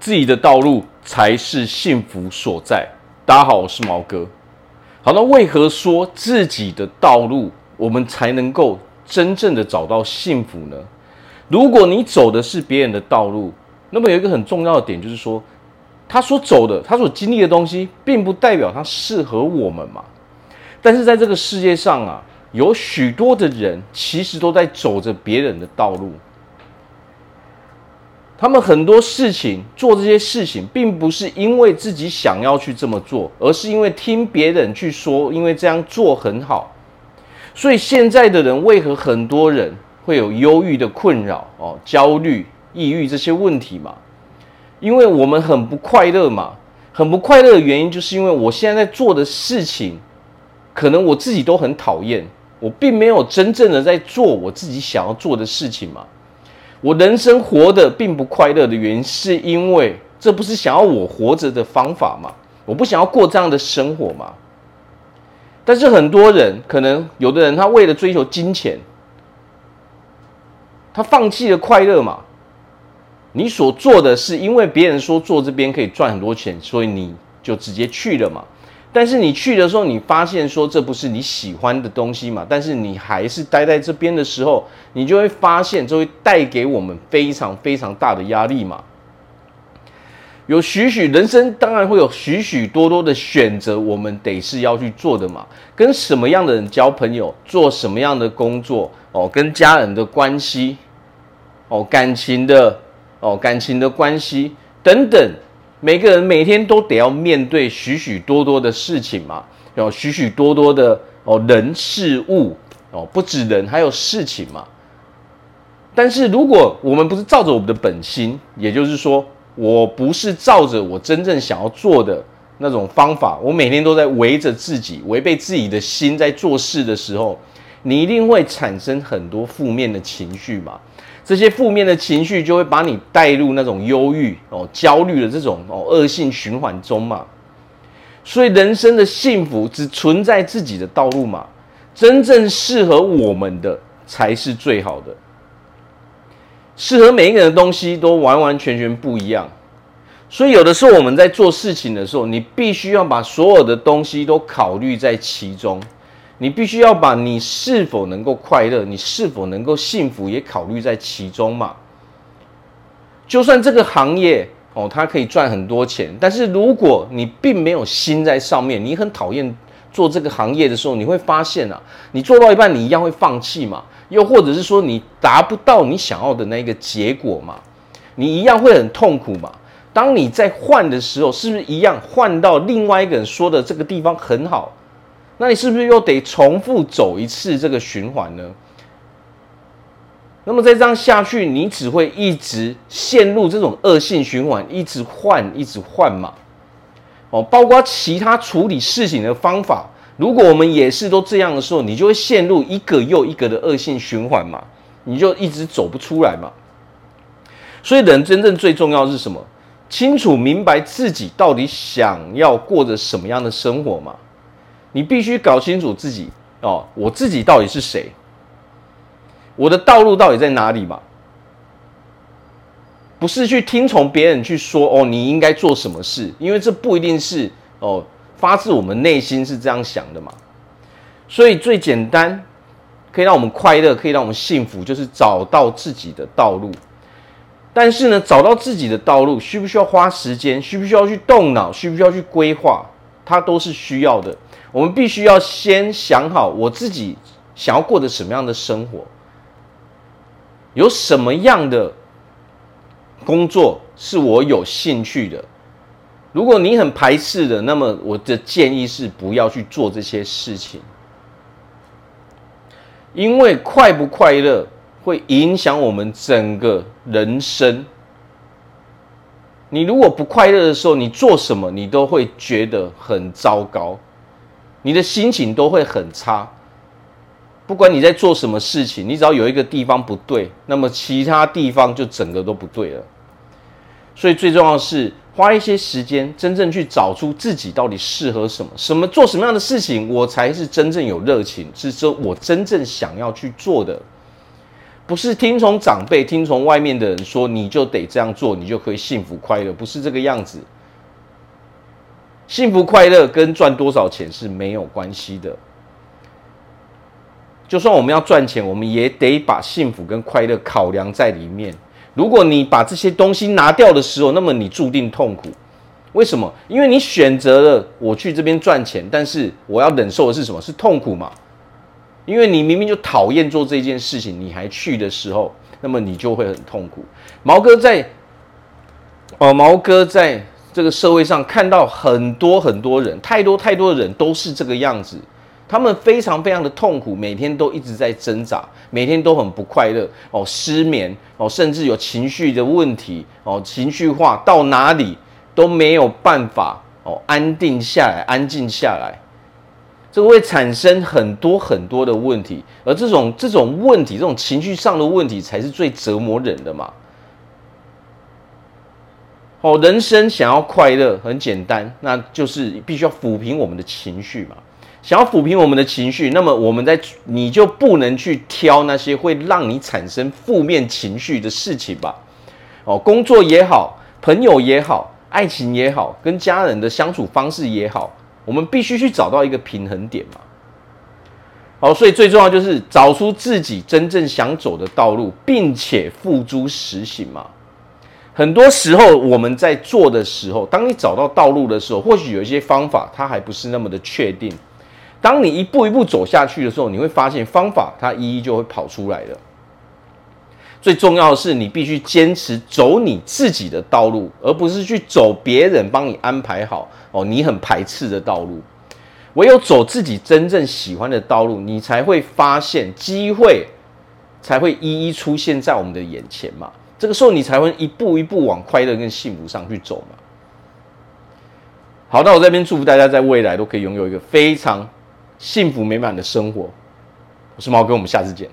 自己的道路才是幸福所在。大家好，我是毛哥。好，那为何说自己的道路我们才能够真正的找到幸福呢？如果你走的是别人的道路，那么有一个很重要的点就是说，他所走的、他所经历的东西，并不代表他适合我们嘛。但是在这个世界上啊，有许多的人其实都在走着别人的道路。他们很多事情做这些事情，并不是因为自己想要去这么做，而是因为听别人去说，因为这样做很好。所以现在的人为何很多人会有忧郁的困扰哦、焦虑、抑郁这些问题嘛？因为我们很不快乐嘛，很不快乐的原因，就是因为我现在在做的事情，可能我自己都很讨厌，我并没有真正的在做我自己想要做的事情嘛。我人生活得并不快乐的原因，是因为这不是想要我活着的方法嘛？我不想要过这样的生活嘛？但是很多人，可能有的人他为了追求金钱，他放弃了快乐嘛？你所做的是因为别人说做这边可以赚很多钱，所以你就直接去了嘛？但是你去的时候，你发现说这不是你喜欢的东西嘛？但是你还是待在这边的时候，你就会发现这会带给我们非常非常大的压力嘛。有许许人生当然会有许许多多的选择，我们得是要去做的嘛。跟什么样的人交朋友，做什么样的工作哦，跟家人的关系哦，感情的哦，感情的关系等等。每个人每天都得要面对许许多多的事情嘛，有许许多多的哦人事物哦，不止人还有事情嘛。但是如果我们不是照着我们的本心，也就是说，我不是照着我真正想要做的那种方法，我每天都在围着自己，违背自己的心在做事的时候，你一定会产生很多负面的情绪嘛。这些负面的情绪就会把你带入那种忧郁哦、焦虑的这种哦恶性循环中嘛。所以人生的幸福只存在自己的道路嘛，真正适合我们的才是最好的。适合每一个人的东西都完完全全不一样。所以有的时候我们在做事情的时候，你必须要把所有的东西都考虑在其中。你必须要把你是否能够快乐，你是否能够幸福，也考虑在其中嘛。就算这个行业哦，它可以赚很多钱，但是如果你并没有心在上面，你很讨厌做这个行业的时候，你会发现啊，你做到一半，你一样会放弃嘛。又或者是说，你达不到你想要的那个结果嘛，你一样会很痛苦嘛。当你在换的时候，是不是一样换到另外一个人说的这个地方很好？那你是不是又得重复走一次这个循环呢？那么再这样下去，你只会一直陷入这种恶性循环，一直换，一直换嘛。哦，包括其他处理事情的方法，如果我们也是都这样的时候，你就会陷入一个又一个的恶性循环嘛，你就一直走不出来嘛。所以，人真正最重要是什么？清楚明白自己到底想要过着什么样的生活嘛。你必须搞清楚自己哦，我自己到底是谁？我的道路到底在哪里嘛？不是去听从别人去说哦，你应该做什么事，因为这不一定是哦，发自我们内心是这样想的嘛。所以最简单可以让我们快乐，可以让我们幸福，就是找到自己的道路。但是呢，找到自己的道路，需不需要花时间？需不需要去动脑？需不需要去规划？它都是需要的。我们必须要先想好我自己想要过的什么样的生活，有什么样的工作是我有兴趣的。如果你很排斥的，那么我的建议是不要去做这些事情，因为快不快乐会影响我们整个人生。你如果不快乐的时候，你做什么你都会觉得很糟糕。你的心情都会很差，不管你在做什么事情，你只要有一个地方不对，那么其他地方就整个都不对了。所以最重要的是花一些时间，真正去找出自己到底适合什么，什么做什么样的事情，我才是真正有热情，是说我真正想要去做的。不是听从长辈、听从外面的人说你就得这样做，你就可以幸福快乐，不是这个样子。幸福快乐跟赚多少钱是没有关系的。就算我们要赚钱，我们也得把幸福跟快乐考量在里面。如果你把这些东西拿掉的时候，那么你注定痛苦。为什么？因为你选择了我去这边赚钱，但是我要忍受的是什么？是痛苦嘛？因为你明明就讨厌做这件事情，你还去的时候，那么你就会很痛苦。毛哥在，哦，毛哥在这个社会上看到很多很多人，太多太多的人都是这个样子。他们非常非常的痛苦，每天都一直在挣扎，每天都很不快乐哦，失眠哦，甚至有情绪的问题哦，情绪化到哪里都没有办法哦，安定下来，安静下来，这会产生很多很多的问题，而这种这种问题，这种情绪上的问题，才是最折磨人的嘛。哦，人生想要快乐很简单，那就是必须要抚平我们的情绪嘛。想要抚平我们的情绪，那么我们在你就不能去挑那些会让你产生负面情绪的事情吧？哦，工作也好，朋友也好，爱情也好，跟家人的相处方式也好，我们必须去找到一个平衡点嘛。好，所以最重要就是找出自己真正想走的道路，并且付诸实行嘛。很多时候我们在做的时候，当你找到道路的时候，或许有一些方法它还不是那么的确定。当你一步一步走下去的时候，你会发现方法它一一就会跑出来了。最重要的是，你必须坚持走你自己的道路，而不是去走别人帮你安排好哦，你很排斥的道路。唯有走自己真正喜欢的道路，你才会发现机会才会一一出现在我们的眼前嘛。这个时候，你才会一步一步往快乐跟幸福上去走嘛。好，那我这边祝福大家在未来都可以拥有一个非常。幸福美满的生活，我是毛哥，我们下次见。